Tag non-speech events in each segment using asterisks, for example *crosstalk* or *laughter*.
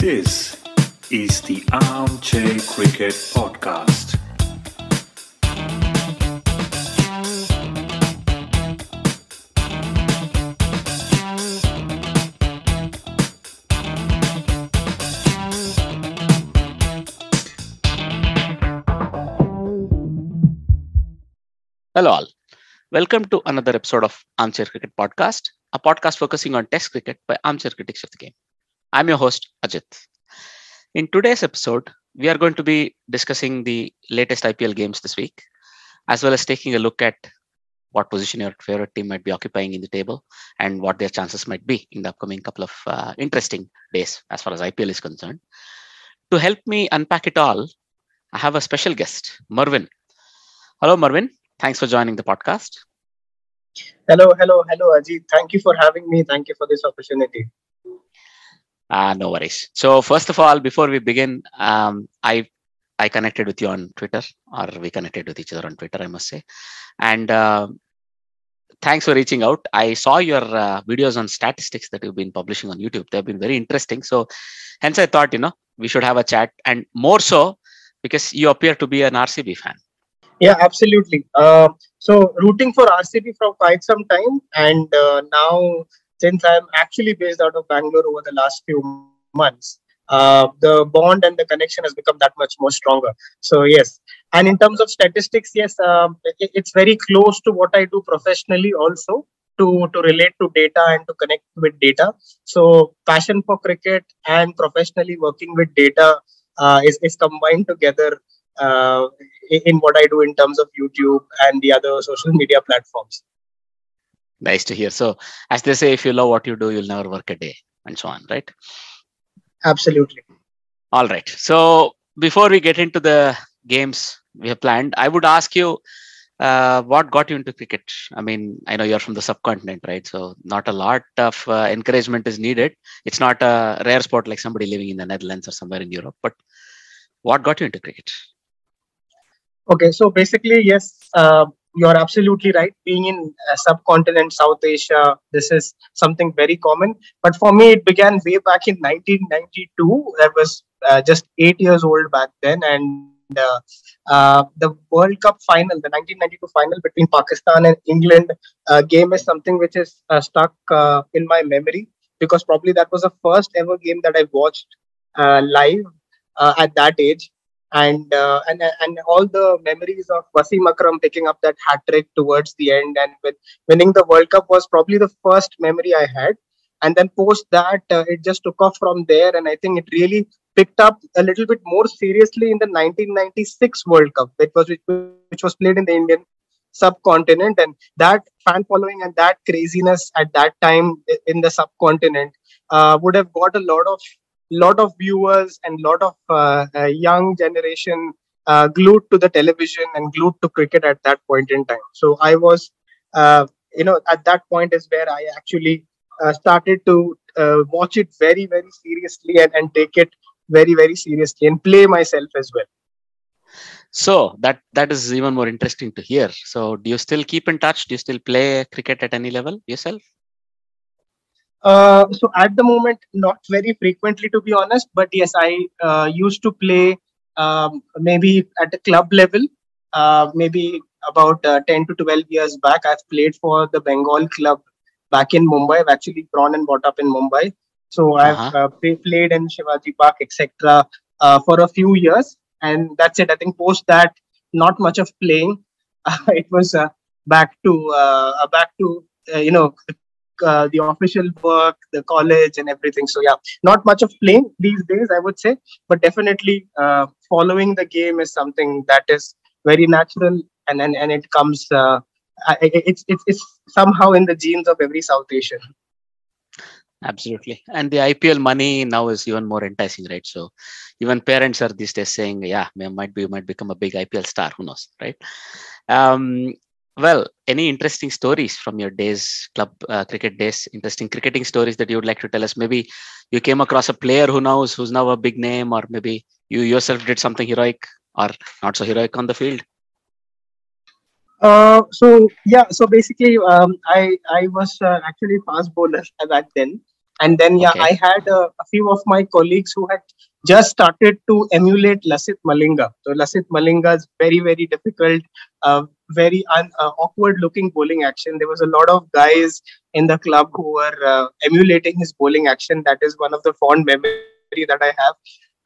This is the Armchair Cricket Podcast. Hello, all. Welcome to another episode of Armchair Cricket Podcast, a podcast focusing on Test cricket by armchair critics of the game. I'm your host, Ajit. In today's episode, we are going to be discussing the latest IPL games this week, as well as taking a look at what position your favorite team might be occupying in the table and what their chances might be in the upcoming couple of uh, interesting days as far as IPL is concerned. To help me unpack it all, I have a special guest, Mervin. Hello, Mervin. Thanks for joining the podcast. Hello, hello, hello, Ajit. Thank you for having me. Thank you for this opportunity. Uh, no worries. So first of all, before we begin, um, I I connected with you on Twitter, or we connected with each other on Twitter, I must say. And uh, thanks for reaching out. I saw your uh, videos on statistics that you've been publishing on YouTube. They've been very interesting. So hence I thought, you know, we should have a chat, and more so because you appear to be an RCB fan. Yeah, absolutely. Uh, so rooting for RCB for quite some time, and uh, now since I'm actually based out of Bangalore over the last few months, uh, the bond and the connection has become that much more stronger. So yes, and in terms of statistics, yes, um, it, it's very close to what I do professionally also. To, to relate to data and to connect with data. So, passion for cricket and professionally working with data uh, is, is combined together uh, in what I do in terms of YouTube and the other social media platforms. Nice to hear. So, as they say, if you love what you do, you'll never work a day, and so on, right? Absolutely. All right. So, before we get into the games we have planned, I would ask you uh, what got you into cricket? I mean, I know you're from the subcontinent, right? So, not a lot of uh, encouragement is needed. It's not a rare sport like somebody living in the Netherlands or somewhere in Europe. But what got you into cricket? Okay, so basically, yes, uh, you're absolutely right. Being in a subcontinent, South Asia, this is something very common. But for me, it began way back in 1992. I was uh, just eight years old back then, and uh, uh, the World Cup final, the 1992 final between Pakistan and England uh, game, is something which is uh, stuck uh, in my memory because probably that was the first ever game that I watched live at that age and uh, and and all the memories of Wasim Akram picking up that hat trick towards the end and with winning the World Cup was probably the first memory I had. And then post that, uh, it just took off from there, and I think it really picked up a little bit more seriously in the 1996 World Cup, which was which, which was played in the Indian subcontinent, and that fan following and that craziness at that time in the subcontinent uh, would have got a lot of lot of viewers and lot of uh, uh, young generation uh, glued to the television and glued to cricket at that point in time. So I was, uh, you know, at that point is where I actually uh, started to uh, watch it very, very seriously and, and take it very, very seriously and play myself as well. So that that is even more interesting to hear. So do you still keep in touch? Do you still play cricket at any level yourself? Uh, so at the moment, not very frequently, to be honest. But yes, I uh, used to play um, maybe at a club level. Uh, maybe about uh, 10 to 12 years back, I've played for the Bengal club back in Mumbai. I've actually grown and brought up in Mumbai. So I've uh-huh. Uh, played in Shivaji Park, etc. for a few years, and that's it. I think post that, not much of playing. *laughs* it was back to back to you know uh, the official work, the college, and everything. So yeah, not much of playing these days, I would say, but definitely uh, following the game is something that is very natural, and and, and it comes. Uh, it's, it's it's somehow in the genes of every South Asian. Absolutely, and the IPL money now is even more enticing, right? So even parents are these days saying, "Yeah, might be might become a big IPL star. Who knows, right?" Um, well, any interesting stories from your days, club uh, cricket days? Interesting cricketing stories that you would like to tell us? Maybe you came across a player who knows who's now a big name, or maybe you yourself did something heroic or not so heroic on the field. Uh, so yeah, so basically, um, I I was uh, actually fast bowler *laughs* back then, And then, yeah, Okay. I had uh, a few of my colleagues who had just started to emulate Lasith Malinga. So Lasith Malinga's very, very difficult, uh, very un- uh, awkward-looking bowling action. There was a lot of guys in the club who were uh, emulating his bowling action. That is one of the fond memory that I have.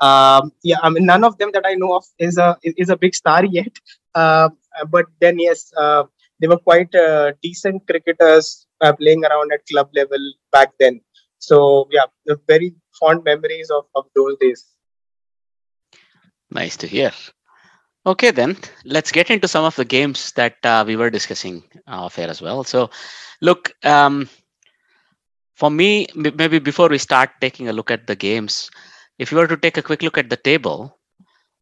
Um, yeah, I mean, none of them that I know of is a is a big star yet. Uh, but then, yes, uh, they were quite uh, decent cricketers uh, playing around at club level back then. So yeah, very fond memories of, of those days. Nice to hear. Okay, then let's get into some of the games that uh, we were discussing off air as well. So, look, um, for me, maybe before we start taking a look at the games, if you were to take a quick look at the table,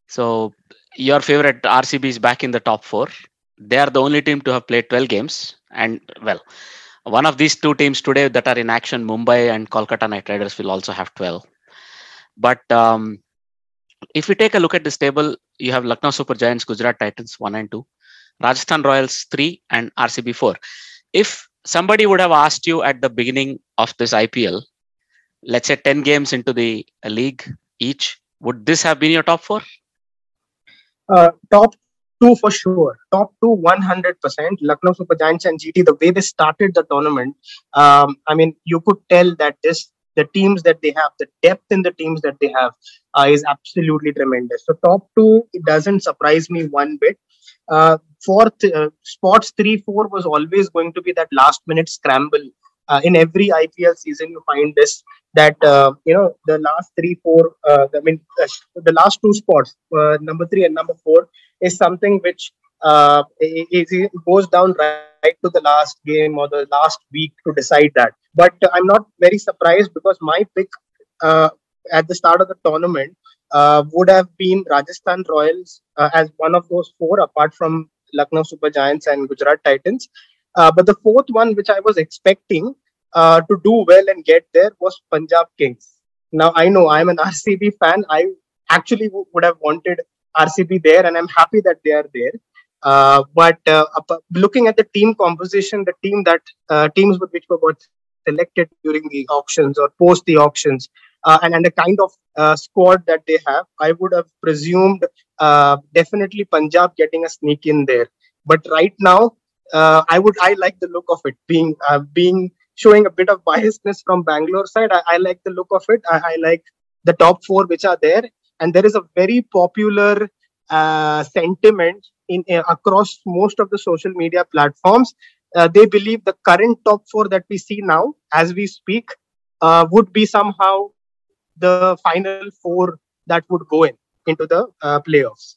so your favorite RCB is back in the top four. They are the only team to have played 12 games. And well, one of these two teams today that are in action, Mumbai and Kolkata Knight Riders, will also have 12. But um, if we take a look at this table, you have Lucknow Super Giants, Gujarat Titans 1 and 2, Rajasthan Royals 3, and RCB 4. If somebody would have asked you at the beginning of this IPL, let's say 10 games into the league each, would this have been your top four? Uh, top two for sure. Top two, 100%. Lucknow Super Giants and GT, the way they started the tournament, um, I mean, you could tell that this the teams that they have, the depth in the teams that they have, uh, is absolutely tremendous. So top two, it doesn't surprise me one bit. Uh, fourth, uh, spots three, four was always going to be that last minute scramble. Uh, in every IPL season, you find this that uh, you know the last three, four. Uh, I mean, uh, the last two spots, uh, number three and number four, is something which uh, i- i- it goes down right to the last game or the last week to decide that. But I'm not very surprised because my pick at the start of the tournament would have been Rajasthan Royals as one of those four, apart from Lucknow Super Giants and Gujarat Titans. Uh, but the fourth one, which I was expecting uh, to do well and get there, was Punjab Kings. Now I know I'm an *laughs* RCB fan. I actually w- would have wanted RCB there, and I'm happy that they are there. Uh, but uh, up- looking at the team composition, the team that uh, teams with which were selected during the auctions or post the auctions, uh, and and the kind of uh, squad that they have, I would have presumed uh, definitely Punjab getting a sneak in there. But right now, uh, I would I like the look of it being uh, being showing a bit of biasness from Bangalore side. I, I like the look of it. I, I like the top four which are there, and there is a very popular uh, sentiment in uh, across most of the social media platforms. Uh, they believe the current top four that we see now, as we speak, uh, would be somehow the final four that would go in into the playoffs.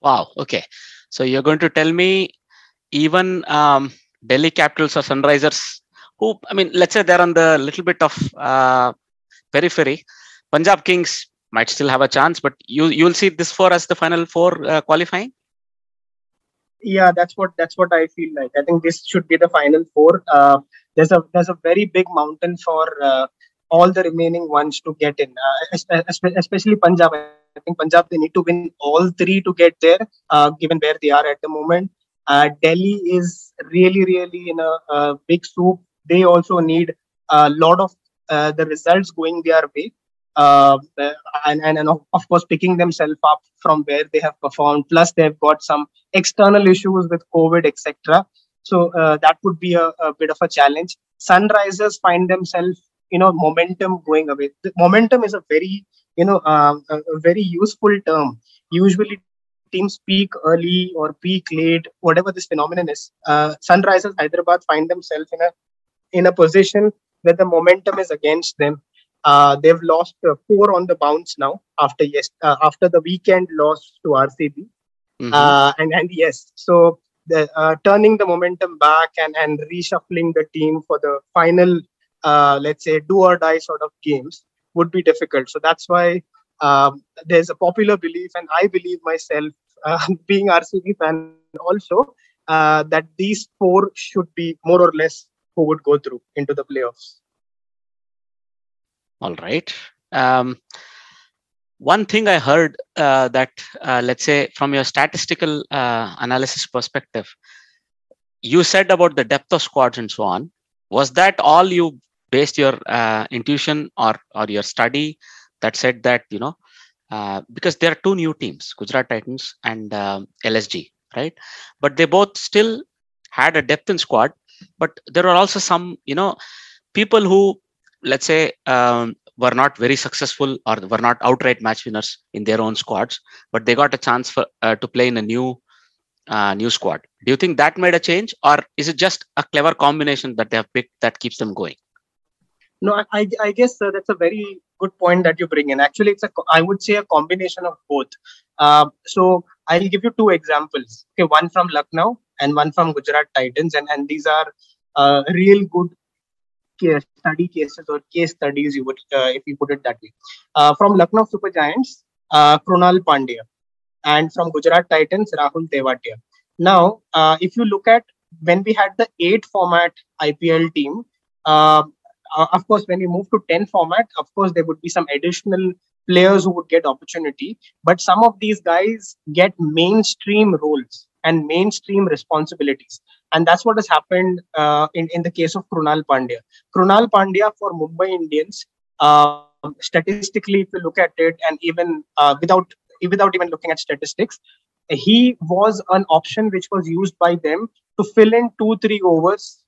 Wow. Okay. So you're going to tell me even um, Delhi Capitals or Sunrisers, who I mean, let's say they're on the little bit of uh, periphery. Punjab Kings might still have a chance, but you you'll see this four as the final four uh, qualifying. yeah that's what that's what i feel like i think this should be the final four uh, there's a there's a very big mountain for uh, all the remaining ones to get in uh, espe- espe- especially punjab i think punjab they need to win all three to get there uh, given where they are at the moment uh, delhi is really really in a, a big soup they also need a lot of uh, the results going their way uh, and, and and of course picking themselves up from where they have performed plus they've got some external issues with COVID, etc. So uh, that would be a, a bit of a challenge. Sunrisers find themselves, you know, momentum going away. The momentum is a very, you know, a, a very useful term. Usually, teams peak early or peak late, whatever this phenomenon is. Uh, Sunrisers Hyderabad find themselves in a in a position where the momentum is against them. Uh, they've lost uh, four on the bounce now after yes uh, after the weekend loss to RCB Mhm. uh, and and yes so the uh, turning the momentum back and and reshuffling the team for the final uh, let's say do or die sort of games would be difficult so that's why um, there's a popular belief and i believe myself uh, *laughs* being rcb fan also uh, that these four should be more or less who would go through into the playoffs All right. Um, one thing I heard uh, that, uh, let's say, from your statistical uh, analysis perspective, you said about the depth of squads and so on. Was that all you based your uh, intuition or or your study that said that you know uh, because there are two new teams, Gujarat Titans and um, LSG, right? But they both still had a depth in squad, but there are also some you know people who let's say um, were not very successful or were not outright match winners in their own squads, but they got a chance for uh, to play in a new uh, new squad. Do you think that made a change, or is it just a clever combination that they have picked that keeps them going? No, I, I guess uh, that's a very good point that you bring in. Actually, it's a I would say a combination of both. Uh, so I'll give you two examples. Okay, one from Lucknow and one from Gujarat Titans, and and these are uh, real good case study cases or case studies, you would uh, if you put it that way. Uh, from Lucknow Super Giants, uh, Krunal Pandya, and from Gujarat Titans, Rahul Tewatia. Now, uh, if you look at when we had the eight format IPL team, uh, of course, when you move to 10 format, of course, there would be some additional players who would get opportunity, but some of these guys get mainstream roles and mainstream responsibilities. And that's what has happened uh, in, in the case of Krunal Pandya. Krunal Pandya for Mumbai Indians, uh, statistically, if you look at it, and even uh, without without even looking at statistics, he was an option which was used by them to fill in two three overs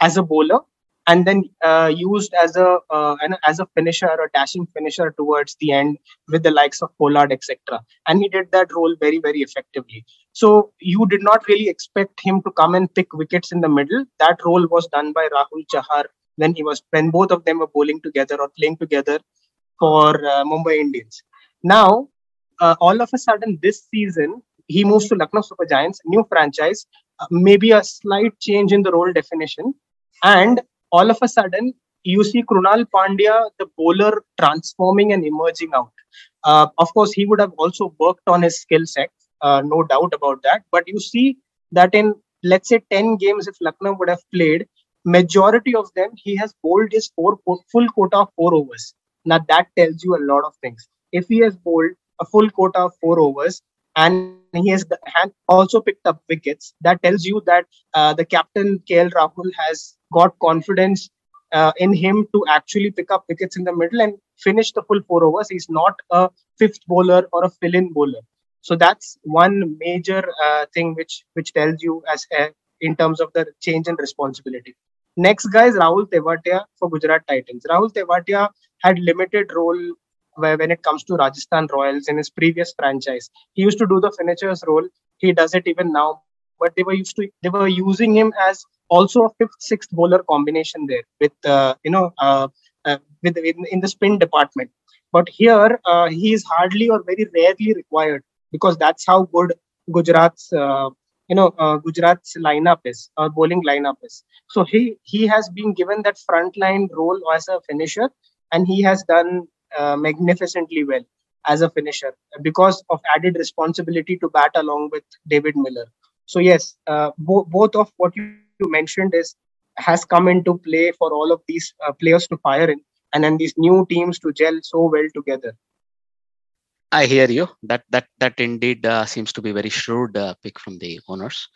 as a bowler and then uh, used as a uh, as a finisher or dashing finisher towards the end with the likes of Pollard etc. And he did that role very very effectively. So you did not really expect him to come and pick wickets in the middle. That role was done by Rahul Chahar when he was when both of them were bowling together or playing together for uh, Mumbai Indians. Now, uh, all of a sudden this season he moves to Lucknow Super Giants, new franchise, uh, maybe a slight change in the role definition, and all of a sudden you see Krunal Pandya, the bowler, transforming and emerging out. Uh, of course, he would have also worked on his skill set, uh, no doubt about that. But you see that in, let's say, 10 games, if Lucknow would have played, majority of them, he has bowled his four, full quota of four overs. Now, that tells you a lot of things. If he has bowled a full quota of four overs, and he has also picked up wickets. That tells you that uh, the captain KL Rahul has got confidence uh, in him to actually pick up wickets in the middle and finish the full four overs. He's not a fifth bowler or a fill-in bowler. So that's one major uh, thing which which tells you as a, in terms of the change in responsibility. Next guy is Rahul Tewatia for Gujarat Titans. Rahul Tewatia had limited role when it comes to Rajasthan Royals in his previous franchise. He used to do the finisher's role. He does it even now. But they were used to they were using him as also a fifth sixth bowler combination there with uh, you know uh, uh, with in, in, the spin department. But here uh, he is hardly or very rarely required because that's how good Gujarat's uh, you know uh, Gujarat's lineup is or bowling lineup is. So he he has been given that frontline role as a finisher, and he has done uh, magnificently well as a finisher because of added responsibility to bat along with David Miller. So yes, uh, bo- both of what you, mentioned is has come into play for all of these uh, players to fire in, and then these new teams to gel so well together. I hear you. That that that indeed uh, seems to be very shrewd uh, pick from the owners.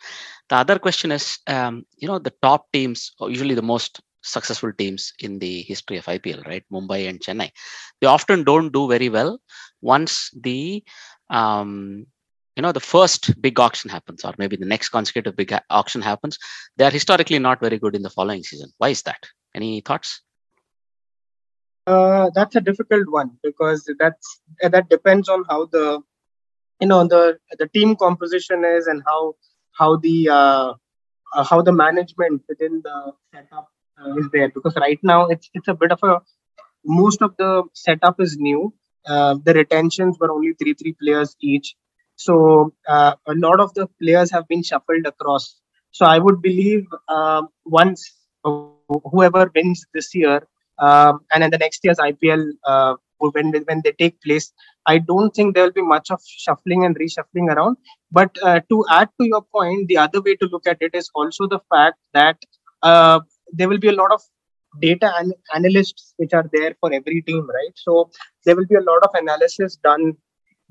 The other question is, um, you know, the top teams, are usually the most successful teams in the history of IPL, right? Mumbai and Chennai. They often don't do very well once the um, you know the first big auction happens or maybe the next consecutive big auction happens they are historically not very good in the following season why is that any thoughts uh, that's a difficult one because that's that depends on how the you know the the team composition is and how how the uh, uh, how the management within the setup uh, is there because right now it's it's a bit of a most of the setup is new. Uh, the retentions were only three three players each, so uh, a lot of the players have been shuffled across. So I would believe um, once whoever wins this year um, and in the next year's IPL uh, when when they take place, I don't think there will be much of shuffling and reshuffling around. But uh, to add to your point, the other way to look at it is also the fact that uh, there will be a lot of data and analysts which are there for every team, right? So there will be a lot of analysis done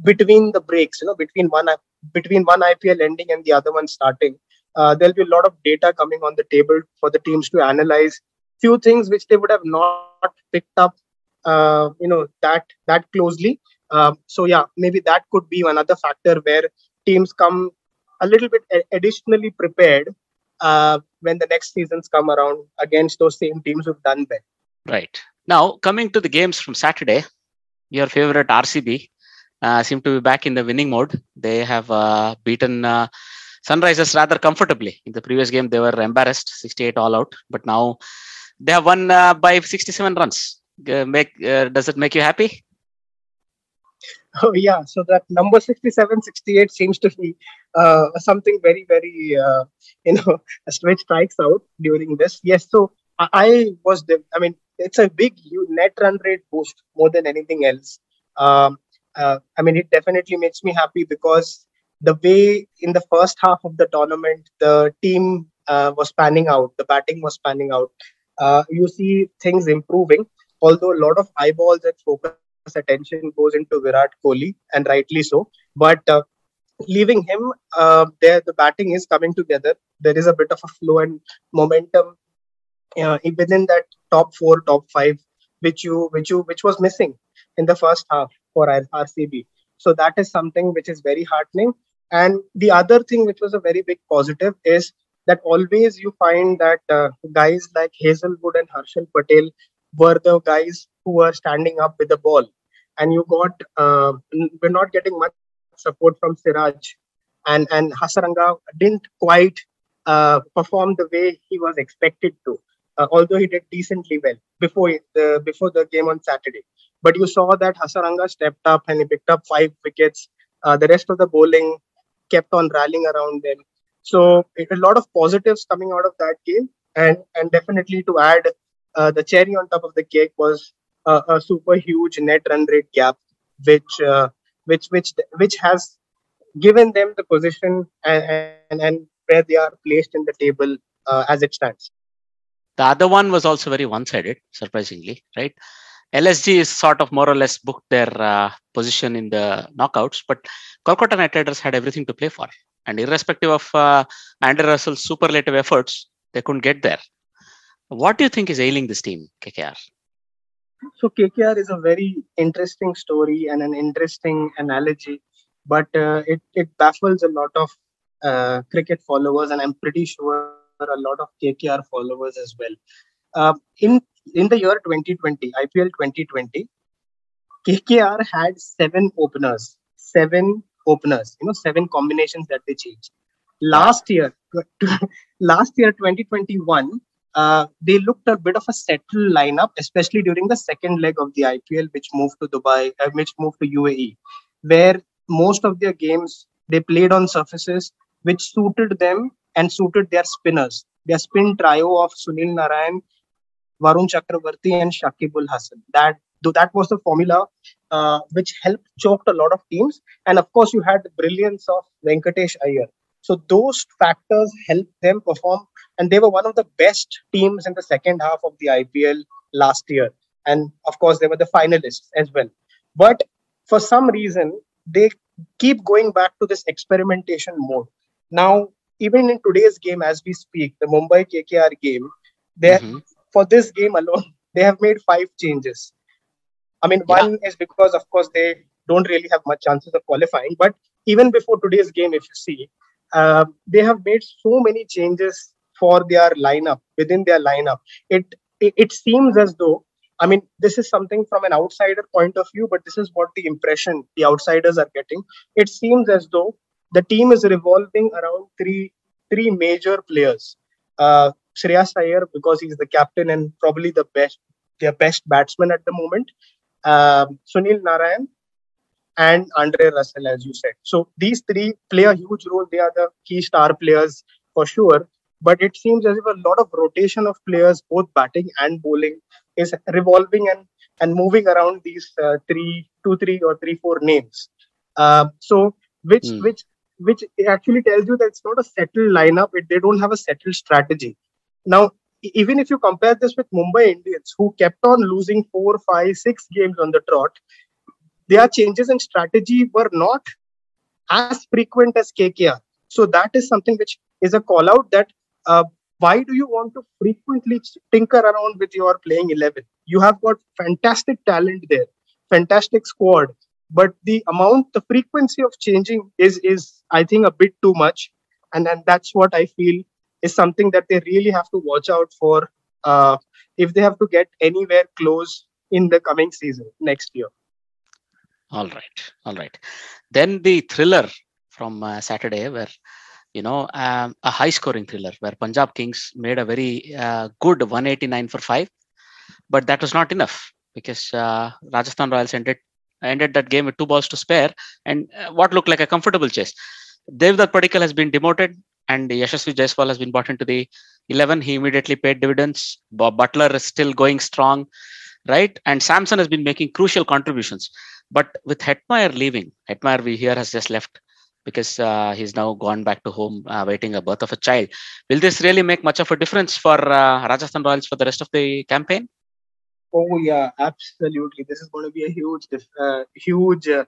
between the breaks, you know, between one between one IPL ending and the other one starting. Uh, there'll be a lot of data coming on the table for the teams to analyze few things which they would have not picked up, uh, you know, that that closely. Um, so yeah, maybe that could be another factor where teams come a little bit additionally prepared uh, when the next seasons come around against those same teams who've done well. Right. Now, coming to the games from Saturday, your favorite RCB uh, seem to be back in the winning mode. They have uh, beaten uh, Sunrisers rather comfortably. In the previous game, they were embarrassed, 68 all out, but now they have won uh, by 67 runs. make uh, does it make you happy? *laughs* Oh yeah, so that number 67, 68 seems to be uh, something very, very you know, *laughs* which strikes out during this. Yes, so I, I was, I mean, it's a big net run rate boost more than anything else. Um, uh, I mean, it definitely makes me happy because the way in the first half of the tournament the team uh, was panning out, the batting was panning out. Uh, you see things improving, although a lot of eyeballs and focus attention goes into Virat Kohli, and rightly so. But uh, leaving him uh, there, the batting is coming together. There is a bit of a flow and momentum uh, within that top four, top five, which you, which you, which was missing in the first half for RCB. So that is something which is very heartening. And the other thing which was a very big positive is that always you find that uh, guys like Hazlewood and Harshal Patel were the guys who were standing up with the ball. And you got, uh, we're not getting much support from Siraj. And, and Hasaranga didn't quite uh, perform the way he was expected to uh, although he did decently well before the before the game on Saturday. But you saw that Hasaranga stepped up and he picked up five wickets. Uh, the rest of the bowling kept on rallying around them. So it, a lot of positives coming out of that game, and and definitely to add uh, the cherry on top of the cake was a, a super huge net run rate gap, which uh, which which which has given them the position and, and, and where they are placed in the table uh, as it stands. The other one was also very one-sided, surprisingly, right? LSG is sort of more or less booked their uh, position in the knockouts, but Kolkata Knight Riders had everything to play for. And irrespective of uh, Andy Russell's superlative efforts, they couldn't get there. What do you think is ailing this team, KKR? So KKR is a very interesting story and an interesting analogy, but uh, it, it baffles a lot of uh, cricket followers, and I'm pretty sure a lot of KKR followers as well. Uh, in in the year 2020, IPL 2020, KKR had seven openers, seven openers, you know, seven combinations that they changed. Last year, *laughs* last year 2021, uh, they looked a bit of a settled lineup, especially during the second leg of the IPL, which moved to Dubai, uh, which moved to UAE, where most of their games they played on surfaces which suited them and suited their spinners. Their spin trio of Sunil Narayan, Varun Chakravarthy, and Shakib Al Hasan. That that was the formula uh, which helped choked a lot of teams. And of course, you had the brilliance of Venkatesh Iyer. So those factors helped them perform, and they were one of the best teams in the second half of the IPL last year. And of course, they were the finalists as well. But for some reason, they keep going back to this experimentation mode. Now, even in today's game as we speak, the Mumbai KKR game, they mm-hmm. for this game alone, *laughs* they have made five changes. I mean, yeah. one is because of course they don't really have much chances of qualifying, but even before today's game, if you see, uh, they have made so many changes for their lineup within their lineup. It, it seems as though I mean, this is something from an outsider point of view, but this is what the impression the outsiders are getting. It seems as though the team is revolving around three three major players. Uh, Shreyas Iyer because he's the captain and probably the best their best batsman at the moment. Um, Sunil Narayan and Andre Russell, as you said. So these three play a huge role. They are the key star players for sure. But it seems as if a lot of rotation of players, both batting and bowling, is revolving and and moving around these uh, three, two, three, or three, four names. Uh, so which mm. which which actually tells you that it's not a settled lineup. It, they don't have a settled strategy. Now, even if you compare this with Mumbai Indians, who kept on losing four, five, six games on the trot, their changes in strategy were not as frequent as KKR. So that is something which is a call out that uh, why do you want to frequently tinker around with your playing 11 you have got fantastic talent there fantastic squad but the amount the frequency of changing is is i think a bit too much. And and that's what i feel is something that they really have to watch out for uh, if they have to get anywhere close in the coming season next year. All right. All right. Then the thriller from uh, saturday where you know um, a high scoring thriller where punjab kings made a very uh, good 189 for 5 but that was not enough because uh, rajasthan royals ended ended that game with two balls to spare and uh, what looked like a comfortable chase. Devdutt padikkal has been demoted and yashasvi jaiswal has been brought into the 11 he immediately paid dividends. Bob Buttler is still going strong right? And samson has been making crucial contributions. But with Hetmyer leaving Hetmyer we hear has just left because uh, he's now gone back to home uh, waiting a birth of a child. Will this really make much of a difference for uh, Rajasthan Royals for the rest of the campaign? Oh yeah, absolutely. This is going to be a huge, uh, huge, uh,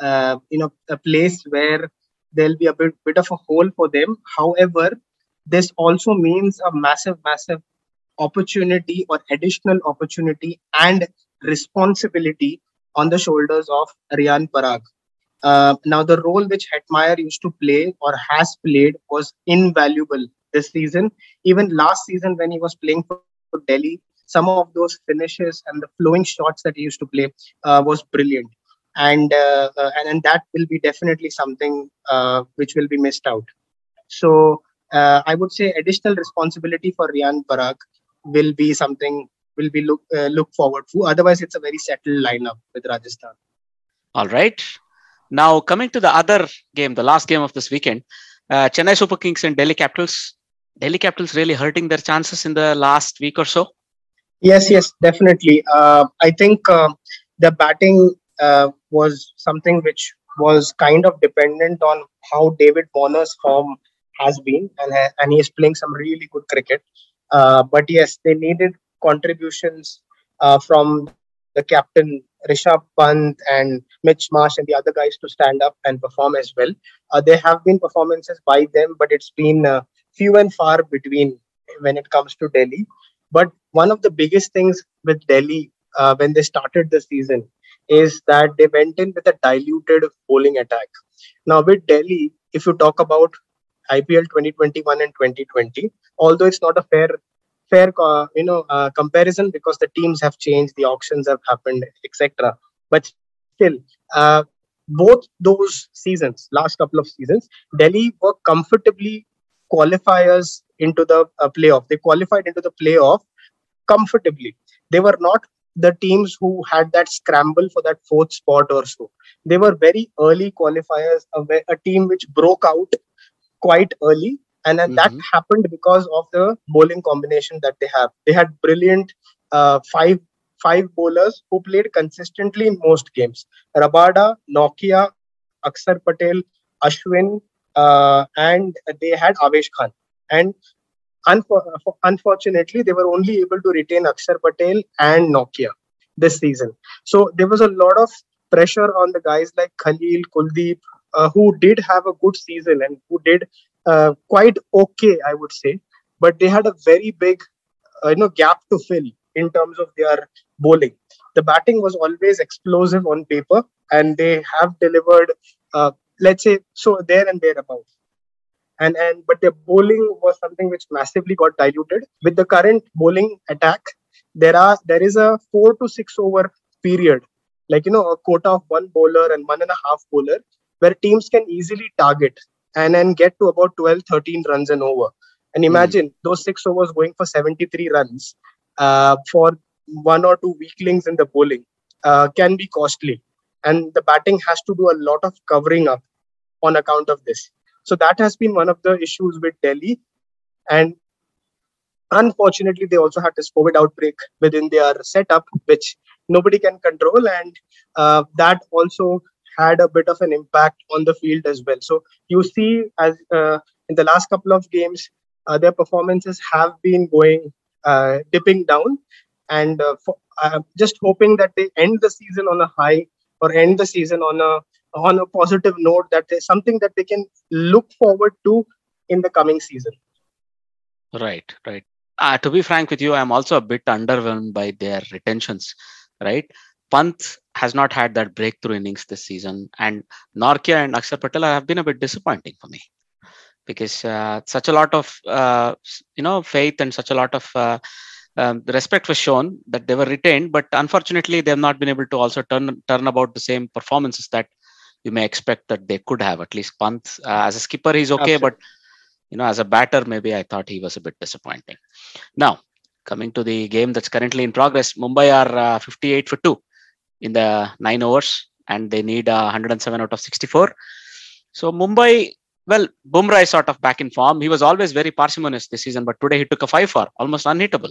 uh, you know, a place where there'll be a bit, bit of a hole for them. However, this also means a massive, massive opportunity or additional opportunity and responsibility on the shoulders of Riyan Parag. Uh, now, the role which Hetmyer used to play or has played was invaluable this season. Even last season, when he was playing for, for Delhi, some of those finishes and the flowing shots that he used to play uh, was brilliant. And, uh, uh and and that will be definitely something uh, which will be missed out. So I would say additional responsibility for Riyan Parag will be something will be look look forward to. Otherwise, it's a very settled lineup with Rajasthan. All right. Now, coming to the other game, the last game of this weekend, uh, Chennai Super Kings and Delhi Capitals. Delhi Capitals really hurting their chances in the last week or so? Yes, yes, definitely. Uh, I think uh, the batting uh, was something which was kind of dependent on how David Warner's form has been, and, and he is playing some really good cricket. Uh, but yes, they needed contributions uh, from the captain Rishabh Pant and Mitch Marsh and the other guys to stand up and perform as well. Uh, there have been performances by them, but it's been uh, few and far between when it comes to Delhi. But one of the biggest things with Delhi uh, when they started the season is that they went in with a diluted bowling attack. Now, with Delhi, if you talk about IPL 2021 and 2020, although it's not a fair fair you know uh, comparison because the teams have changed the auctions have happened etc but still uh, both those seasons last couple of seasons delhi were comfortably qualifiers into the uh, playoff. They qualified into the playoff comfortably. They were not the teams who had that scramble for that fourth spot or so. They were very early qualifiers a, a team which broke out quite early and then mm-hmm. that happened because of the bowling combination that they have. They had brilliant uh, five five bowlers who played consistently in most games. Rabada Nortje, akshar patel ashwin uh, and they had avesh khan. And unfor- unfortunately they were only able to retain akshar patel and Nortje this season. So there was a lot of pressure on the guys like khalil kuldeep uh, who did have a good season and who did uh, quite okay, I would say. But they had a very big, uh, you know, gap to fill in terms of their bowling. The batting was always explosive on paper, and they have delivered, uh, let's say, so there and thereabouts. And and but their bowling was something which massively got diluted with the current bowling attack. There are there is a four to six over period, like you know, a quota of one bowler and one and a half bowler, where teams can easily target and then get to about 12, 13 runs and over. And hmm. imagine mm. those six overs going for 73 runs uh, for one or two weaklings in the bowling uh, can be costly. And the batting has to do a lot of covering up on account of this. So that has been one of the issues with Delhi. And unfortunately, they also had this COVID outbreak within their setup, which nobody can control. And uh, that also had a bit of an impact on the field as well. So you see, as uh, in the last couple of games, uh, their performances have been going uh, dipping down, and uh, for, just hoping that they end the season on a high or end the season on a on a positive note. That there's something that they can look forward to in the coming season. Right, right. Uh, to be frank with you, I'm also a bit underwhelmed by their retentions. Right, Pant has not had that breakthrough innings this season, and Nortje and Akshar Patel have been a bit disappointing for me because uh, such a lot of uh, you know faith and such a lot of uh, um, respect was shown that they were retained, but unfortunately they have not been able to also turn turn about the same performances that you may expect that they could have. At least Pant uh, as a skipper, he's okay, Absolutely. but you know as a batter, maybe I thought he was a bit disappointing. Now coming to the game that's currently in progress, Mumbai are uh, 58 for two in the nine overs, and they need uh, 107 out of 64. So Mumbai well, Bumrah is sort of back in form. He was always very parsimonious this season, but today he took a five for almost unhittable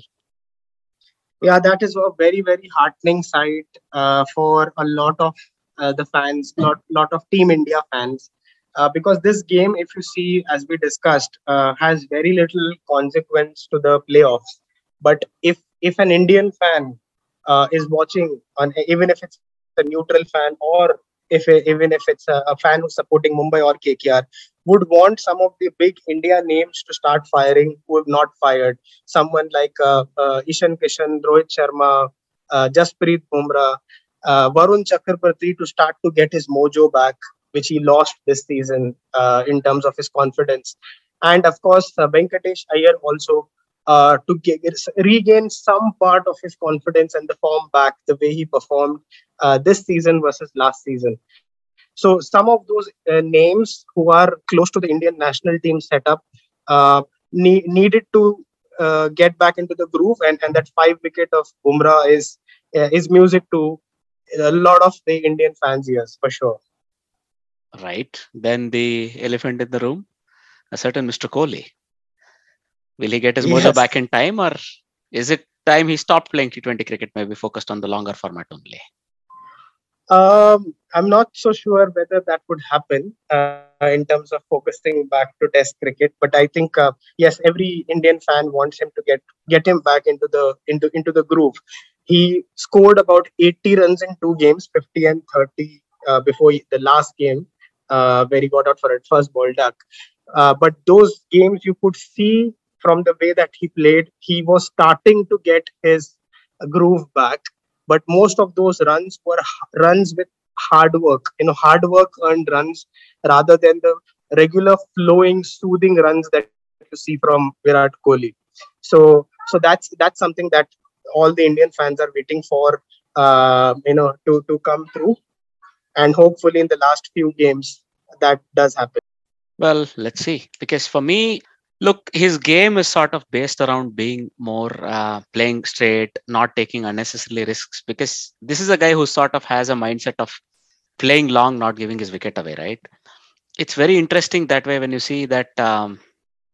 yeah that is a very very heartening sight uh, for a lot of uh, the fans lot lot of team india fans uh, because this game if you see as we discussed uh, has very little consequence to the playoffs but if if an indian fan uh, is watching on even if it's a neutral fan or if even if it's a, a fan who's supporting mumbai or kkr would want some of the big India names to start firing who have not fired. Someone like uh, uh, Ishan Kishan, Rohit Sharma, uh, Jasprit Bumrah, uh, Varun Chakravarthy to start to get his mojo back, which he lost this season uh, in terms of his confidence. And of course, uh, Venkatesh Iyer also uh, to get, regain some part of his confidence and the form back the way he performed uh, this season versus last season. So some of those uh, names who are close to the Indian national team setup uh, ne- needed to uh, get back into the groove, and, and that five wicket of Bumrah is uh, is music to a lot of the Indian fans' ears for sure. Right. Then the elephant in the room, a certain Mr. Kohli. Will he get his yes. mojo back in time, or is it time he stopped playing T20 cricket, maybe focused on the longer format only? Um, I'm not so sure whether that would happen uh, in terms of focusing back to Test cricket. But I think uh, yes, every Indian fan wants him to get get him back into the into into the groove. He scored about 80 runs in two games, 50 and 30 uh, before the last game, uh, where he got out for a first ball duck. Uh, but those games you could see from the way that he played, he was starting to get his groove back. But most of those runs were runs with hard work. You know hard work earned runs rather than the regular flowing soothing runs that you see from virat kohli. So so that's that's something that all the indian fans are waiting for uh, you know to to come through. And hopefully in the last few games that does happen. Well let's see. Because for me look his game is sort of based around being more uh, playing straight not taking unnecessary risks because this is a guy who sort of has a mindset of playing long not giving his wicket away right? It's very interesting that way when you see that um,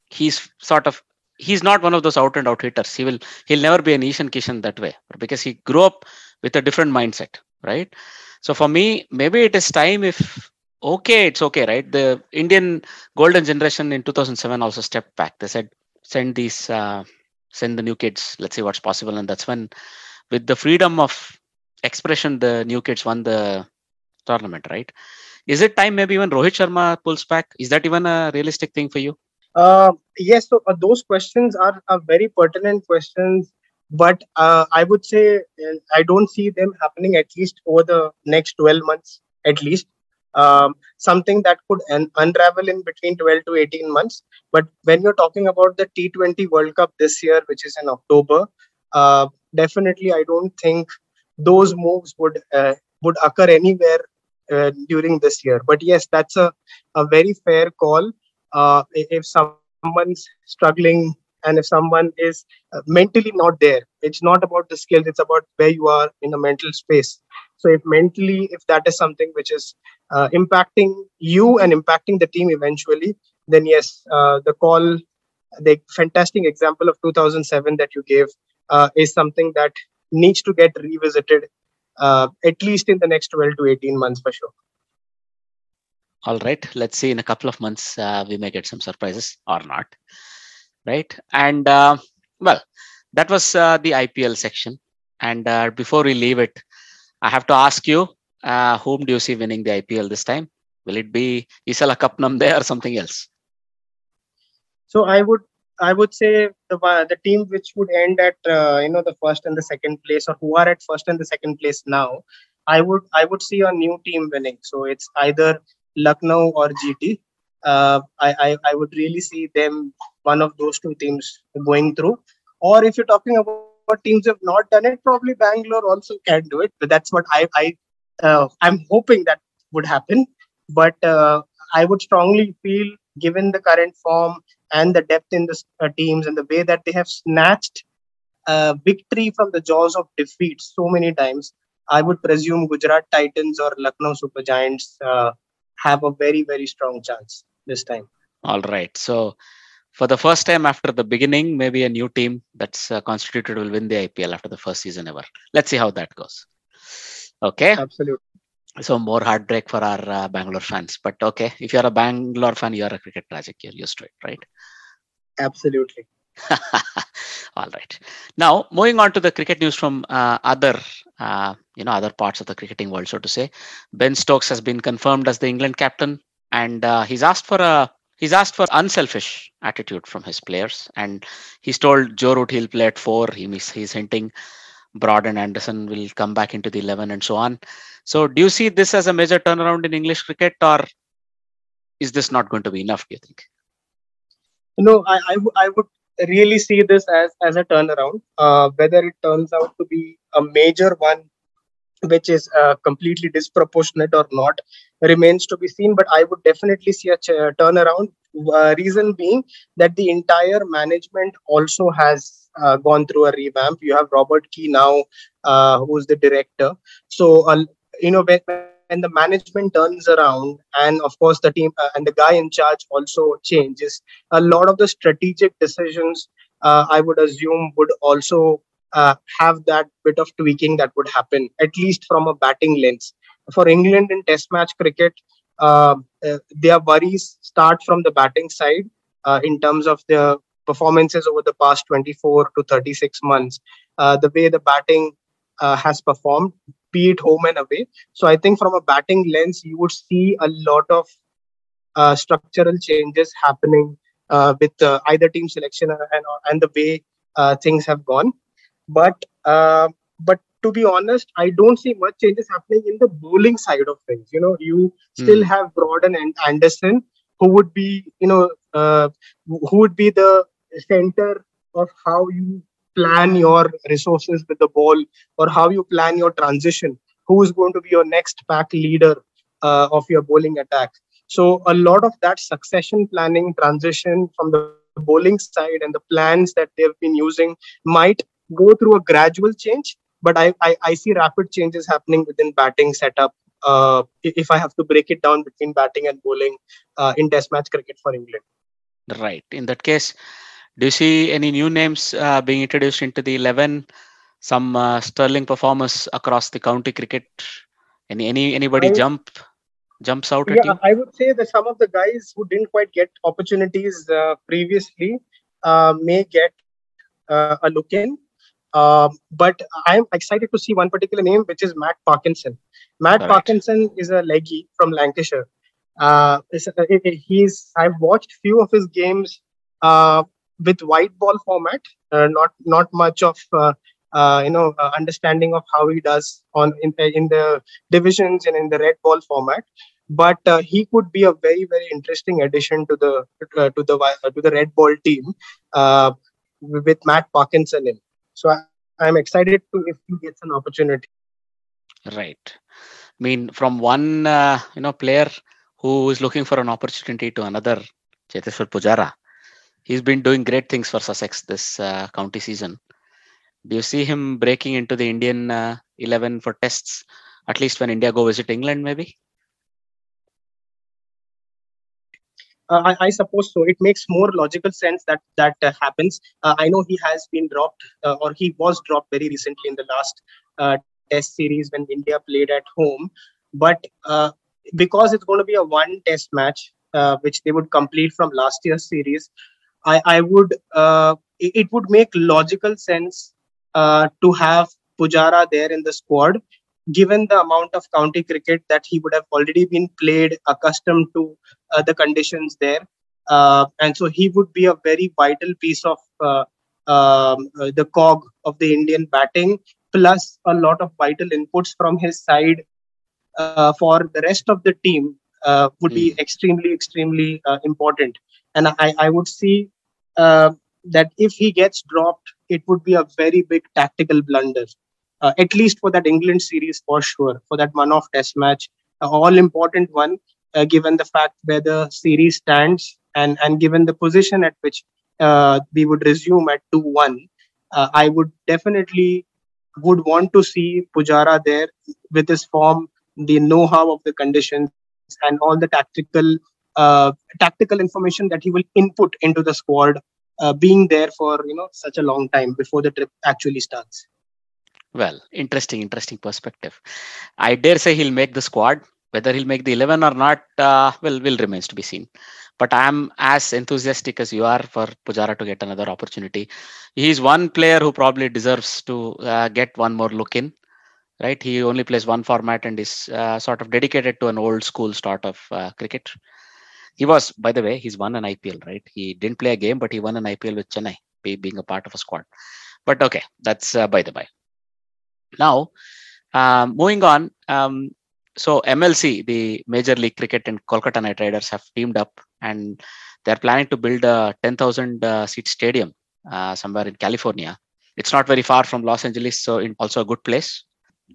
he's sort of he's not one of those out and out hitters. He will he'll never be an ishan kishan that way because he grew up with a different mindset right? So for me maybe it is time if okay, it's okay, right? The Indian golden generation in 2007 also stepped back. They said, send these, uh, send the new kids, let's see what's possible. And that's when, with the freedom of expression, the new kids won the tournament, right? Is it time maybe even Rohit Sharma pulls back? Is that even a realistic thing for you? Uh, yes, so uh, those questions are, are very pertinent questions but uh, i would say uh, i don't see them happening at least over the next 12 months at least um, something that could un- unravel in between 12 to 18 months. But when you're talking about the T20 World Cup this year, which is in October, uh, definitely I don't think those moves would uh, would occur anywhere uh, during this year. But yes, that's a, a very fair call. Uh, if someone's struggling and if someone is uh, mentally not there, it's not about the skills, it's about where you are in a mental space. So if mentally, if that is something which is uh, impacting you and impacting the team eventually, then yes, uh, the call, the fantastic example of 2007 that you gave uh, is something that needs to get revisited uh, at least in the next 12 to 18 months for sure. All right, let's see in a couple of months uh, we may get some surprises or not, right? And uh, well, that was the IPL section. And before we leave it, I have to ask you, uh, whom do you see winning the IPL this time? Will it be Ee Sala Cup Namde or something else? So I would I would say the the team which would end at uh, you know the first and the second place, or who are at first and the second place now, I would I would see a new team winning. So it's either Lucknow or GT. Uh, I, I I would really see them one of those two teams going through. Or if you're talking about teams have not done it, probably Bangalore also can do it. But that's what I I uh, I'm hoping that would happen. But uh, I would strongly feel, given the current form and the depth in the uh, teams and the way that they have snatched uh, victory from the jaws of defeat so many times, I would presume Gujarat Titans or Lucknow Super Giants uh, have a very, very strong chance this time. All right. So, for the first time after the beginning, maybe a new team that's uh, constituted will win the IPL after the first season ever. Let's see how that goes. Okay. Absolutely. So more heartbreak for our uh, Bangalore fans, but okay. If you're a Bangalore fan, you're a cricket tragic. You're used to it, right? Absolutely. *laughs* All right. Now moving on to the cricket news from uh, other, uh, you know, other parts of the cricketing world, so to say. Ben Stokes has been confirmed as the England captain, and uh, he's asked for a he's asked for unselfish attitude from his players, and he's told Joe Root he'll play at four. He, he's hinting Broad and Anderson will come back into the eleven and so on. So, do you see this as a major turnaround in English cricket, or is this not going to be enough? Do you think? No, I, I, w- I would really see this as as a turnaround. Uh, whether it turns out to be a major one, which is uh, completely disproportionate or not, remains to be seen. But I would definitely see a ch- turnaround. Uh, reason being that the entire management also has uh, gone through a revamp. You have Robert Key now, uh, who's the director. So, uh, you know, when, when the management turns around, and of course the team uh, and the guy in charge also changes, a lot of the strategic decisions, uh, I would assume, would also uh, have that bit of tweaking that would happen, at least from a batting lens. For England in Test match cricket, their worries start from the batting side in terms of their performances over the past 24 to 36 months, uh, the way the batting uh, has performed, be it home and away. So I think from a batting lens, you would see a lot of uh, structural changes happening uh, with uh, either team selection and, and the way uh, things have gone. But but to be honest, I don't see much changes happening in the bowling side of things. You know, you still mm. have Broad and Anderson, who would be you know uh, who would be the center of how you plan your resources with the ball or how you plan your transition who is going to be your next pack leader uh, of your bowling attack so a lot of that succession planning transition from the bowling side and the plans that they've been using might go through a gradual change but i i, I see rapid changes happening within batting setup uh, if i have to break it down between batting and bowling uh, in test match cricket for england right in that case do you see any new names uh, being introduced into the 11? Some uh, sterling performers across the county cricket? Any any anybody I, jump jumps out yeah, at you? I would say that some of the guys who didn't quite get opportunities uh, previously uh, may get uh, a look in. Um, but I'm excited to see one particular name, which is Matt Parkinson. Matt. Parkinson is a leggy from Lancashire. Uh, he's I've watched few of his games uh, with white ball format, uh, not not much of uh, uh, you know uh, understanding of how he does on in, in the divisions and in the red ball format. But uh, he could be a very very interesting addition to the uh, to the to the red ball team with Matt Parkinson in. So I, I'm excited to if he gets an opportunity. Right. I mean, from one you know player who is looking for an opportunity to another, Cheteshwar Pujara he's been doing great things for Sussex this uh, county season. Do you see him breaking into the Indian uh, 11 for tests, at least when India go visit England, maybe? I, I, suppose so. It makes more logical sense that that uh, happens. Uh, I know he has been dropped, uh, or he was dropped very recently in the last uh, Test series when India played at home. But uh, because it's going to be a one Test match, which they would complete from last year's series, I, I would uh, it would make logical sense uh, to have Pujara there in the squad, given the amount of county cricket that he would have already been played, accustomed to uh, the conditions there. uh, and so he would be a very vital piece of uh, um, uh, the cog of the Indian batting, plus a lot of vital inputs from his side uh, for the rest of the team uh, would be extremely, extremely uh, important. And I, I would see that if he gets dropped, it would be a very big tactical blunder, uh, at least for that England series for sure, for that one off test match, all important one, uh, given the fact where the series stands and, and given the position at which uh, we would resume at 2 1. I would definitely would want to see Pujara there with his form, the know-how of the conditions, and all the tactical uh, tactical information that he will input into the squad, uh, being there for you know such a long time before the trip actually starts. Well, interesting, interesting perspective. I dare say he'll make the squad. Whether he'll make the 11 or not, uh, will will remains to be seen. But I'm as enthusiastic as you are for Pujara to get another opportunity. He's one player who probably deserves to uh, get one more look in right? He only plays one format and is uh, sort of dedicated to an old school sort of uh, cricket. He was, by the way, he's won an IPL, right? He didn't play a game, but he won an IPL with Chennai, being a part of a squad. But okay, that's uh, by the by. Now, um, moving on. Um, so MLC, the Major League Cricket and Kolkata Knight Riders have teamed up and they're planning to build a 10,000 uh, seat stadium uh, somewhere in California. It's not very far from Los Angeles, so in also a good place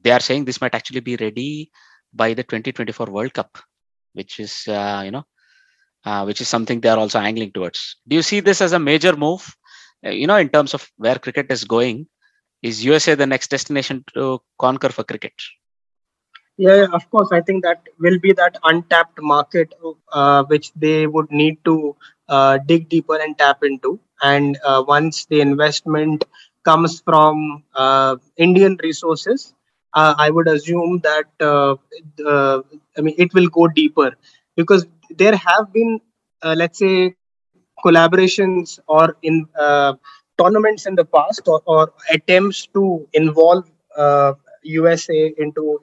they are saying this might actually be ready by the 2024 World Cup, which is uh, you know, uh, which is something they are also angling towards. Do you see this as a major move? Uh, you know, in terms of where cricket is going, is USA the next destination to conquer for cricket? Yeah, of course. I think that will be that untapped market uh, which they would need to uh, dig deeper and tap into. And uh, once the investment comes from Indian resources, uh, I would assume that uh, uh, I mean it will go deeper because there have been uh, let's say collaborations or in uh, tournaments in the past or, or attempts to involve USA uh, into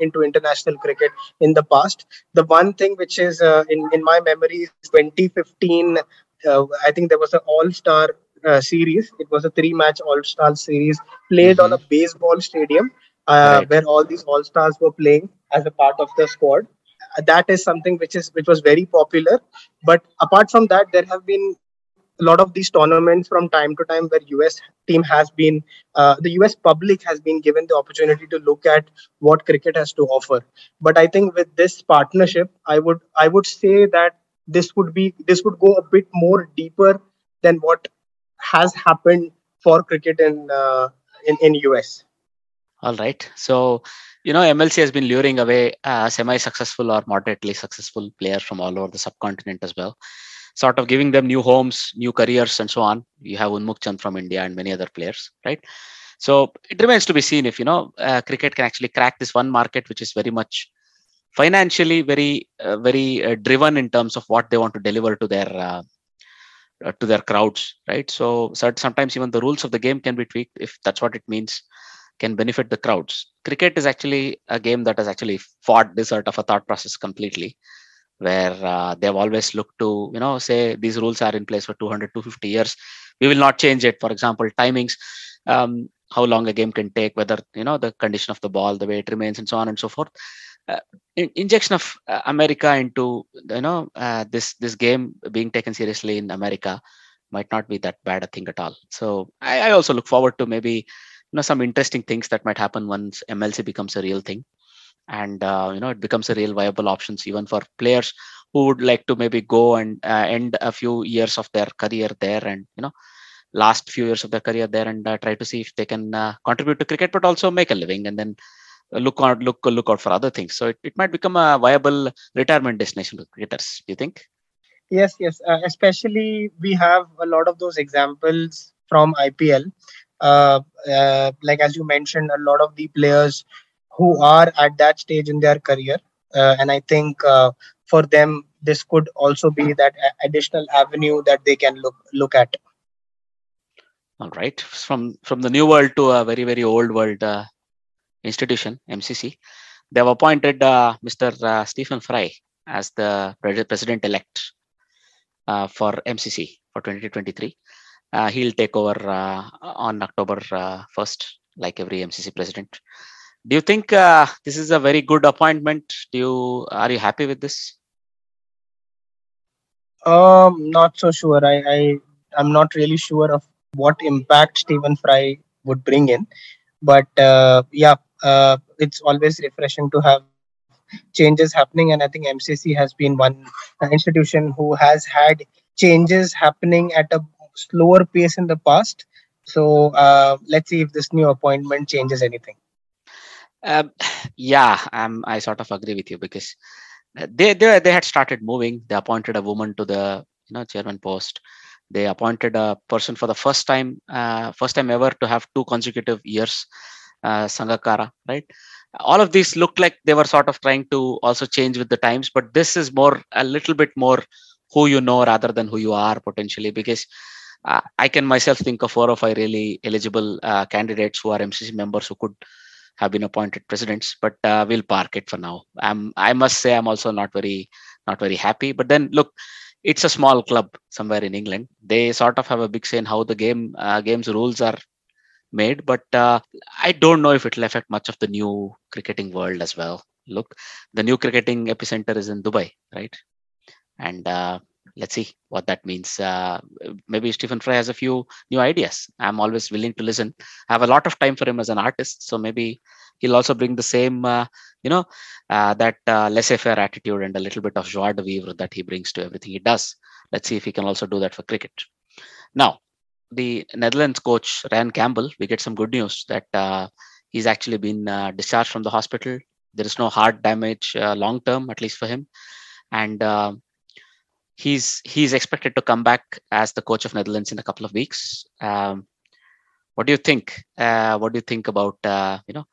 into international cricket in the past. The one thing which is in in my memory is 2015. I think there was an All Star uh, series. It was a three match All Star series played mm-hmm. on a baseball stadium uh, right. where all these all stars were playing as a part of the squad. Uh, that is something which is which was very popular. But apart from that, there have been a lot of these tournaments from time to time where US team has been uh, the US public has been given the opportunity to look at what cricket has to offer. But I think with this partnership, I would I would say that this would be this would go a bit more deeper than what has happened for cricket in uh, in, in US. All right. So, you know, MLC has been luring away uh, semi-successful or moderately successful players from all over the subcontinent as well, sort of giving them new homes, new careers, and so on. You have Unmukt Chand from India and many other players, right? So it remains to be seen if you know uh, cricket can actually crack this one market, which is very much financially very, uh, very uh, driven in terms of what they want to deliver to their uh, to their crowds, right? So sometimes even the rules of the game can be tweaked if that's what it means can benefit the crowds. Cricket is actually a game that has actually fought this sort of a thought process completely, where uh, they've always looked to, you know, say these rules are in place for 200, 250 years. We will not change it. For example, timings, um, how long a game can take, whether, you know, the condition of the ball, the way it remains, and so on and so forth. Uh, in, injection of uh, America into, you know, uh, this this game being taken seriously in America might not be that bad a thing at all. So I, I also look forward to maybe you know some interesting things that might happen once mlc becomes a real thing and uh, you know it becomes a real viable options even for players who would like to maybe go and uh, end a few years of their career there and you know last few years of their career there and uh, try to see if they can uh, contribute to cricket but also make a living and then look out look look out for other things. So it, it might become a viable retirement destination for cricketers do you think? Yes yes. Uh, especially we have a lot of those examples from ipl uh, uh, like as you mentioned, a lot of the players who are at that stage in their career, uh, and I think for them this could also be that additional avenue that they can look look at. All right, from from the new world to a very very old world uh, institution, MCC, they have appointed uh, Mr. Uh, Stephen Fry as the president elect. uh, for MCC for 2023. Uh, he'll take over uh, on October 1st, like every MCC president. Do you think this is a very good appointment? Do you are you happy with this? Um, not so sure. I, I I'm not really sure of what impact Stephen Fry would bring in, but uh, yeah, uh, it's always refreshing to have changes happening, and I think MCC has been one institution who has had changes happening at a slower pace in the past. So uh, let's see if this new appointment changes anything. Um, *sighs* yeah, um, I sort of agree with you because they, they they had started moving. They appointed a woman to the you know chairman post. They appointed a person for the first time, uh, first time ever to have two consecutive years, uh, Sangakkara, right? All of these looked like they were sort of trying to also change with the times, but this is more a little bit more who you know rather than who you are potentially because uh, I can myself think of four or five really eligible uh, candidates who are MCC members who could have been appointed presidents, but uh, we'll park it for now. I'm, I must say, I'm also not very, not very happy. But then, look, it's a small club somewhere in England. They sort of have a big say in how the game, uh, game's rules are made. But uh, I don't know if it'll affect much of the new cricketing world as well. Look, the new cricketing epicenter is in Dubai, right? And uh, let's see what that means. Uh, maybe Stephen Fry has a few new ideas. I'm always willing to listen. I have a lot of time for him as an artist, so maybe he'll also bring the same, uh, you know, uh, that uh, laissez-faire attitude and a little bit of joie de vivre that he brings to everything he does. Let's see if he can also do that for cricket. Now, the Netherlands coach Ryan Campbell, we get some good news that uh, he's actually been uh, discharged from the hospital. There is no heart damage long term, at least for him, and he's he's expected to come back as the coach of Netherlands in a couple of weeks. Um, what do you think? Uh, what do you think about uh, you know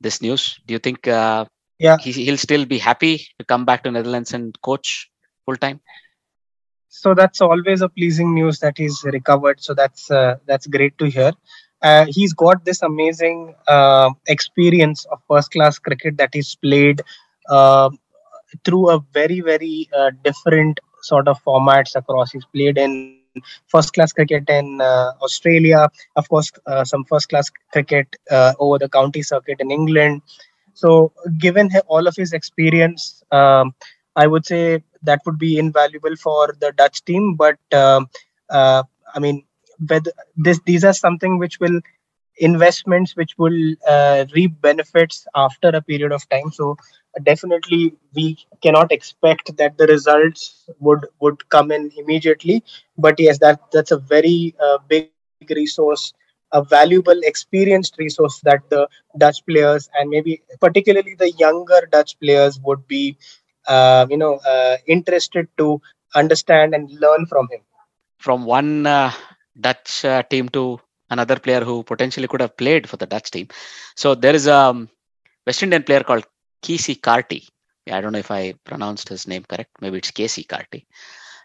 this news? Do you think uh, yeah he, he'll still be happy to come back to Netherlands and coach full time? So that's always a pleasing news that he's recovered. So that's uh, that's great to hear. Uh, he's got this amazing uh, experience of first class cricket that he's played through a very very different sort of formats across. He's played in first class cricket in uh, Australia, of course, uh, some first class cricket uh, over the county circuit in England. So, given all of his experience, um, I would say that would be invaluable for the Dutch team. But um, uh, I mean, this these are something which will investments which will uh, reap benefits after a period of time so definitely we cannot expect that the results would would come in immediately. But yes that that's a very uh, big resource a valuable experienced resource that the dutch players and maybe particularly the younger dutch players would be uh, you know uh, interested to understand and learn from him. From one uh, dutch uh, team to another player who potentially could have played for the dutch team. So there is a um, west indian player called Keacy Carty. I don't know if I pronounced his name correct. Maybe it's Casey Carty.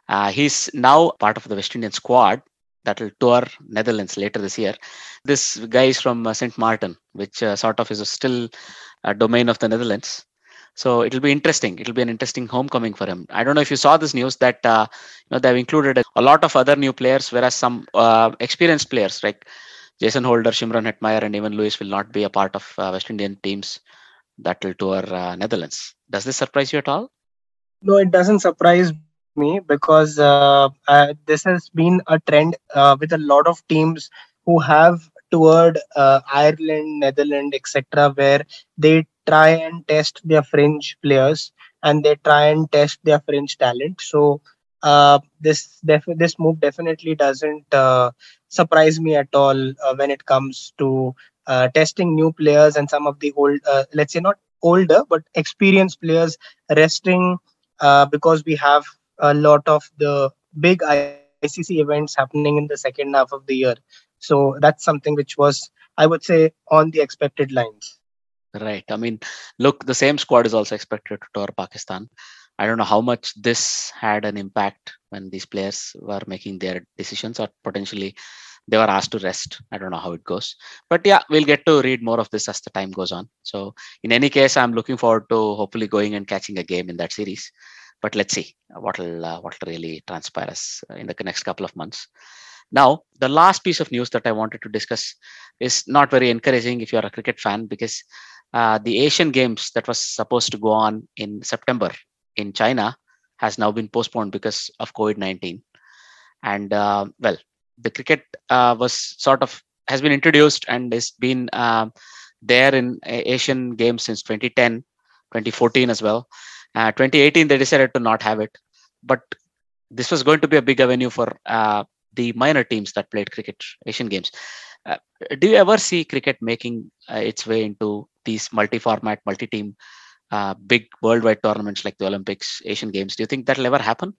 Uh, he's now part of the West Indian squad that will tour Netherlands later this year. This guy is from uh, St. Martin, which uh, sort of is still a domain of the Netherlands. So it'll be interesting. It'll be an interesting homecoming for him. I don't know if you saw this news that uh, you know they've included a lot of other new players, whereas some uh, experienced players like Jason Holder, Shimron Hetmyer, and even Lewis will not be a part of uh, West Indian teams that will tour uh, Netherlands. Does this surprise you at all? No, it doesn't surprise me because uh, uh, this has been a trend uh, with a lot of teams who have toured uh, Ireland, Netherlands, etc., where they try and test their fringe players and they try and test their fringe talent. So uh, this def- this move definitely doesn't surprise me at all when it comes to uh, testing new players and some of the old, uh, let's say not older, but experienced players resting uh, because we have a lot of the big ICC events happening in the second half of the year. So that's something which was, I would say, on the expected lines. Right. I mean, look, the same squad is also expected to tour Pakistan. I don't know how much this had an impact when these players were making their decisions or potentially they were asked to rest. I don't know how it goes, but yeah, we'll get to read more of this as the time goes on. So in any case, I'm looking forward to hopefully going and catching a game in that series. but let's see what'll uh, what'll really transpire us in the next couple of months. Now, the last piece of news that I wanted to discuss is not very encouraging if you're a cricket fan because uh, the Asian Games that was supposed to go on in September in China has now been postponed because of COVID 19. And uh, well, the cricket uh, was sort of has been introduced and has been uh, there in Asian Games since 2010, 2014 as well. Uh, 2018 they decided to not have it, but this was going to be a big avenue for uh, the minor teams that played cricket Asian Games. Uh, do you ever see cricket making uh, its way into these multi-format, multi-team, uh, big worldwide tournaments like the Olympics, Asian Games? Do you think that'll ever happen?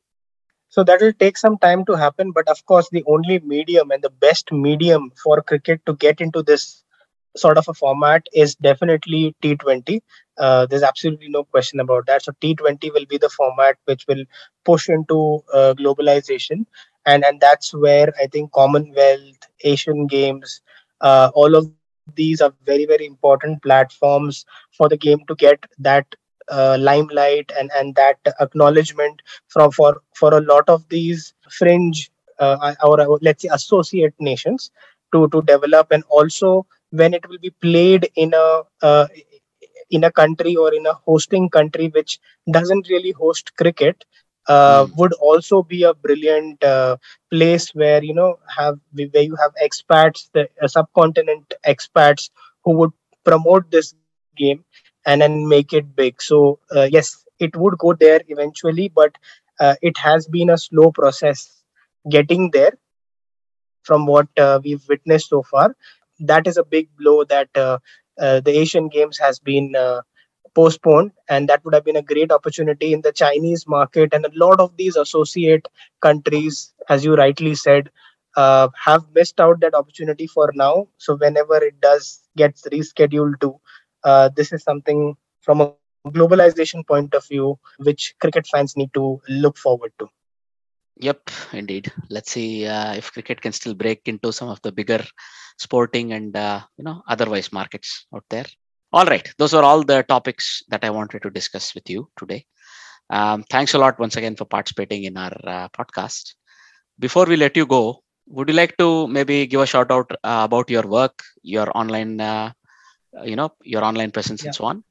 So that will take some time to happen, but of course, the only medium and the best medium for cricket to get into this sort of a format is definitely T20. Uh, there's absolutely no question about that. So T20 will be the format which will push into uh, globalization, and and that's where I think Commonwealth, Asian Games, uh, all of these are very very important platforms for the game to get that uh, limelight and and that acknowledgement from for for a lot of these fringe uh, or, or let's say associate nations to to develop and also when it will be played in a uh, in a country or in a hosting country which doesn't really host cricket uh, mm. would also be a brilliant uh, place where you know have where you have expats the uh, subcontinent expats who would promote this game and then make it big so uh, yes it would go there eventually but uh, it has been a slow process getting there from what uh, we've witnessed so far that is a big blow that uh, uh, the Asian Games has been uh, postponed, and that would have been a great opportunity in the Chinese market. And a lot of these associate countries, as you rightly said, have missed out that opportunity for now. So whenever it does gets rescheduled to, uh, this is something from a globalization point of view, which cricket fans need to look forward to. Yep, indeed. Let's see uh, if cricket can still break into some of the bigger sporting and uh, you know otherwise markets out there. All right, those are all the topics that I wanted to discuss with you today. Um, thanks a lot once again for participating in our uh, podcast. Before we let you go, would you like to maybe give a shout out uh, about your work, your online, uh, you know, your online presence yeah. and so on?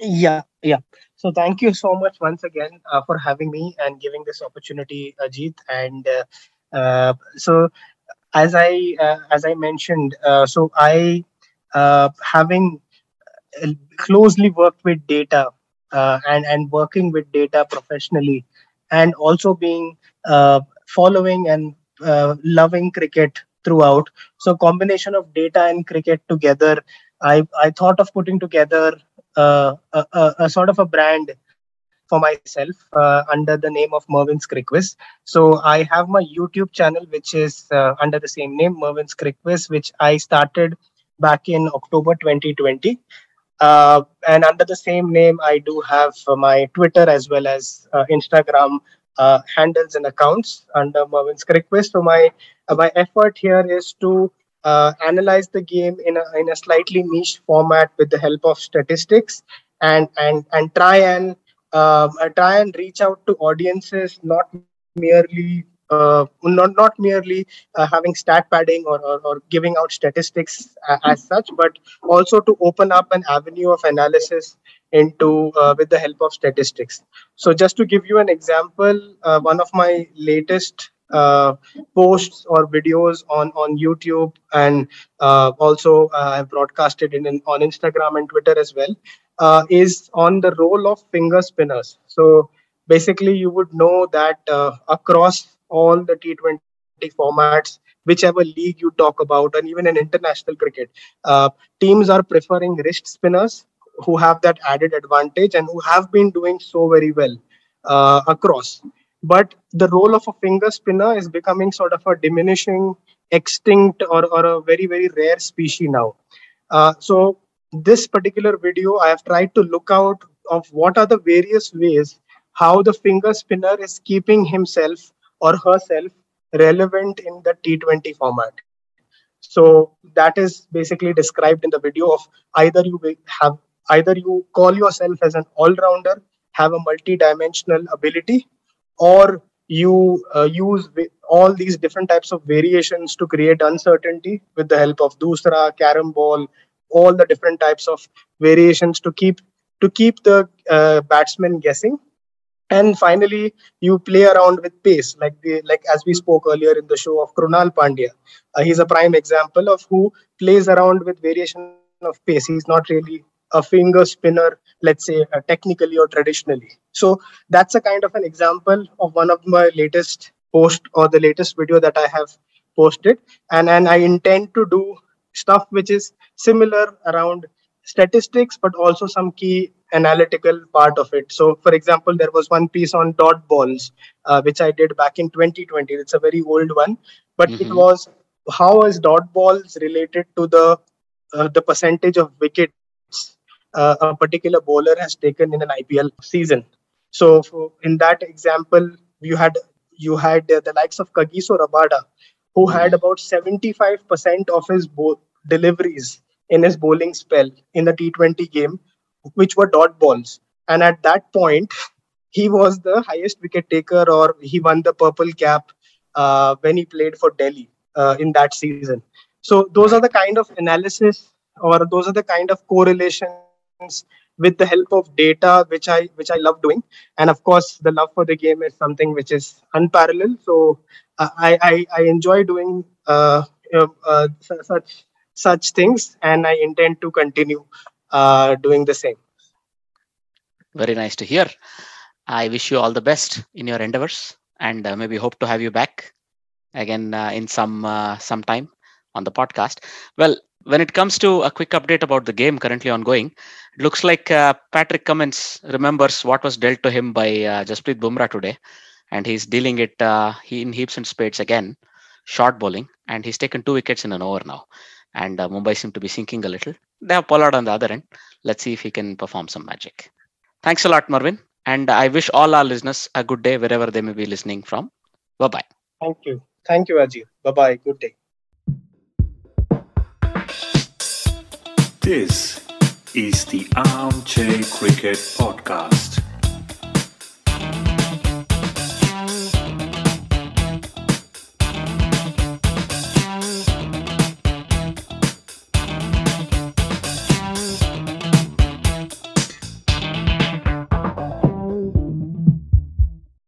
Yeah, yeah. So thank you so much once again uh, for having me and giving this opportunity, Ajit. And uh, uh, so, as I uh, as I mentioned, uh, so I uh, having closely worked with data and and working with data professionally, and also being following and loving cricket throughout. So combination of data and cricket together. I, I thought of putting together uh, a, a, a, sort of a brand for myself uh, under the name of Mervin's Crickquiz. So I have my YouTube channel, which is uh, under the same name, Mervin's Crickquiz, which I started back in October 2020. Uh, and under the same name, I do have my Twitter as well as uh, Instagram uh, handles and accounts under Mervin's Crickquiz. So my my effort here is to uh, analyze the game in a, in a slightly niche format with the help of statistics and and and try and uh, try and reach out to audiences not merely uh, not not merely uh, having stat padding or, or, or giving out statistics as such, but also to open up an avenue of analysis into uh, with the help of statistics. So just to give you an example, uh, one of my latest uh, posts or videos on on YouTube and uh, also I've broadcasted in, in, on Instagram and Twitter as well is on the role of finger spinners. So basically, you would know that uh, across all the T20 formats, whichever league you talk about, and even in international cricket, uh, teams are preferring wrist spinners who have that added advantage and who have been doing so very well across. But the role of a finger spinner is becoming sort of a diminishing extinct or, or a very very rare species now. Uh, so this particular video i have tried to look out of what are the various ways how the finger spinner is keeping himself or herself relevant in the t20 format. So that is basically described in the video of either you have either you call yourself as an all-rounder have a multi-dimensional ability or you uh, use all these different types of variations to create uncertainty with the help of dusra ball all the different types of variations to keep to keep the uh, batsman guessing and finally you play around with pace like the like as we spoke earlier in the show of krunal pandya. Uh, he's a prime example of who plays around with variation of pace. He's not really a finger spinner let's say uh, technically or traditionally. So that's a kind of an example of one of my latest post or the latest video that i have posted. And and i intend to do stuff which is similar around statistics but also some key analytical part of it so for example there was one piece on dot balls uh, which i did back in 2020 it's a very old one but mm-hmm. it was how is dot balls related to the uh, the percentage of wickets uh, a particular bowler has taken in an IPL season. So for, in that example, you had you had uh, the likes of Kagiso Rabada, who had about 75% of his bo- deliveries in his bowling spell in the T20 game, which were dot balls. And at that point, he was the highest wicket taker, or he won the purple cap uh, when he played for Delhi uh, in that season. So those are the kind of analysis, or those are the kind of correlations with the help of data which i which i love doing and of course the love for the game is something which is unparalleled so uh, I, I, I enjoy doing uh, uh, such such things and i intend to continue uh, doing the same. Very nice to hear. I wish you all the best in your endeavors and uh, maybe hope to have you back again uh, in some some time on the podcast. Well when it comes to a quick update about the game currently ongoing, it looks like uh, Patrick Cummins remembers what was dealt to him by uh, Jasprit Bumrah today, and he's dealing it uh, in heaps and spades again, short bowling, and he's taken two wickets in an over now. And uh, Mumbai seem to be sinking a little. They have Pollard on the other end. Let's see if he can perform some magic. Thanks a lot, Marvin. And I wish all our listeners a good day wherever they may be listening from. Bye bye. Thank you. Thank you, Ajit. Bye bye. Good day. This is the Armchair Cricket Podcast.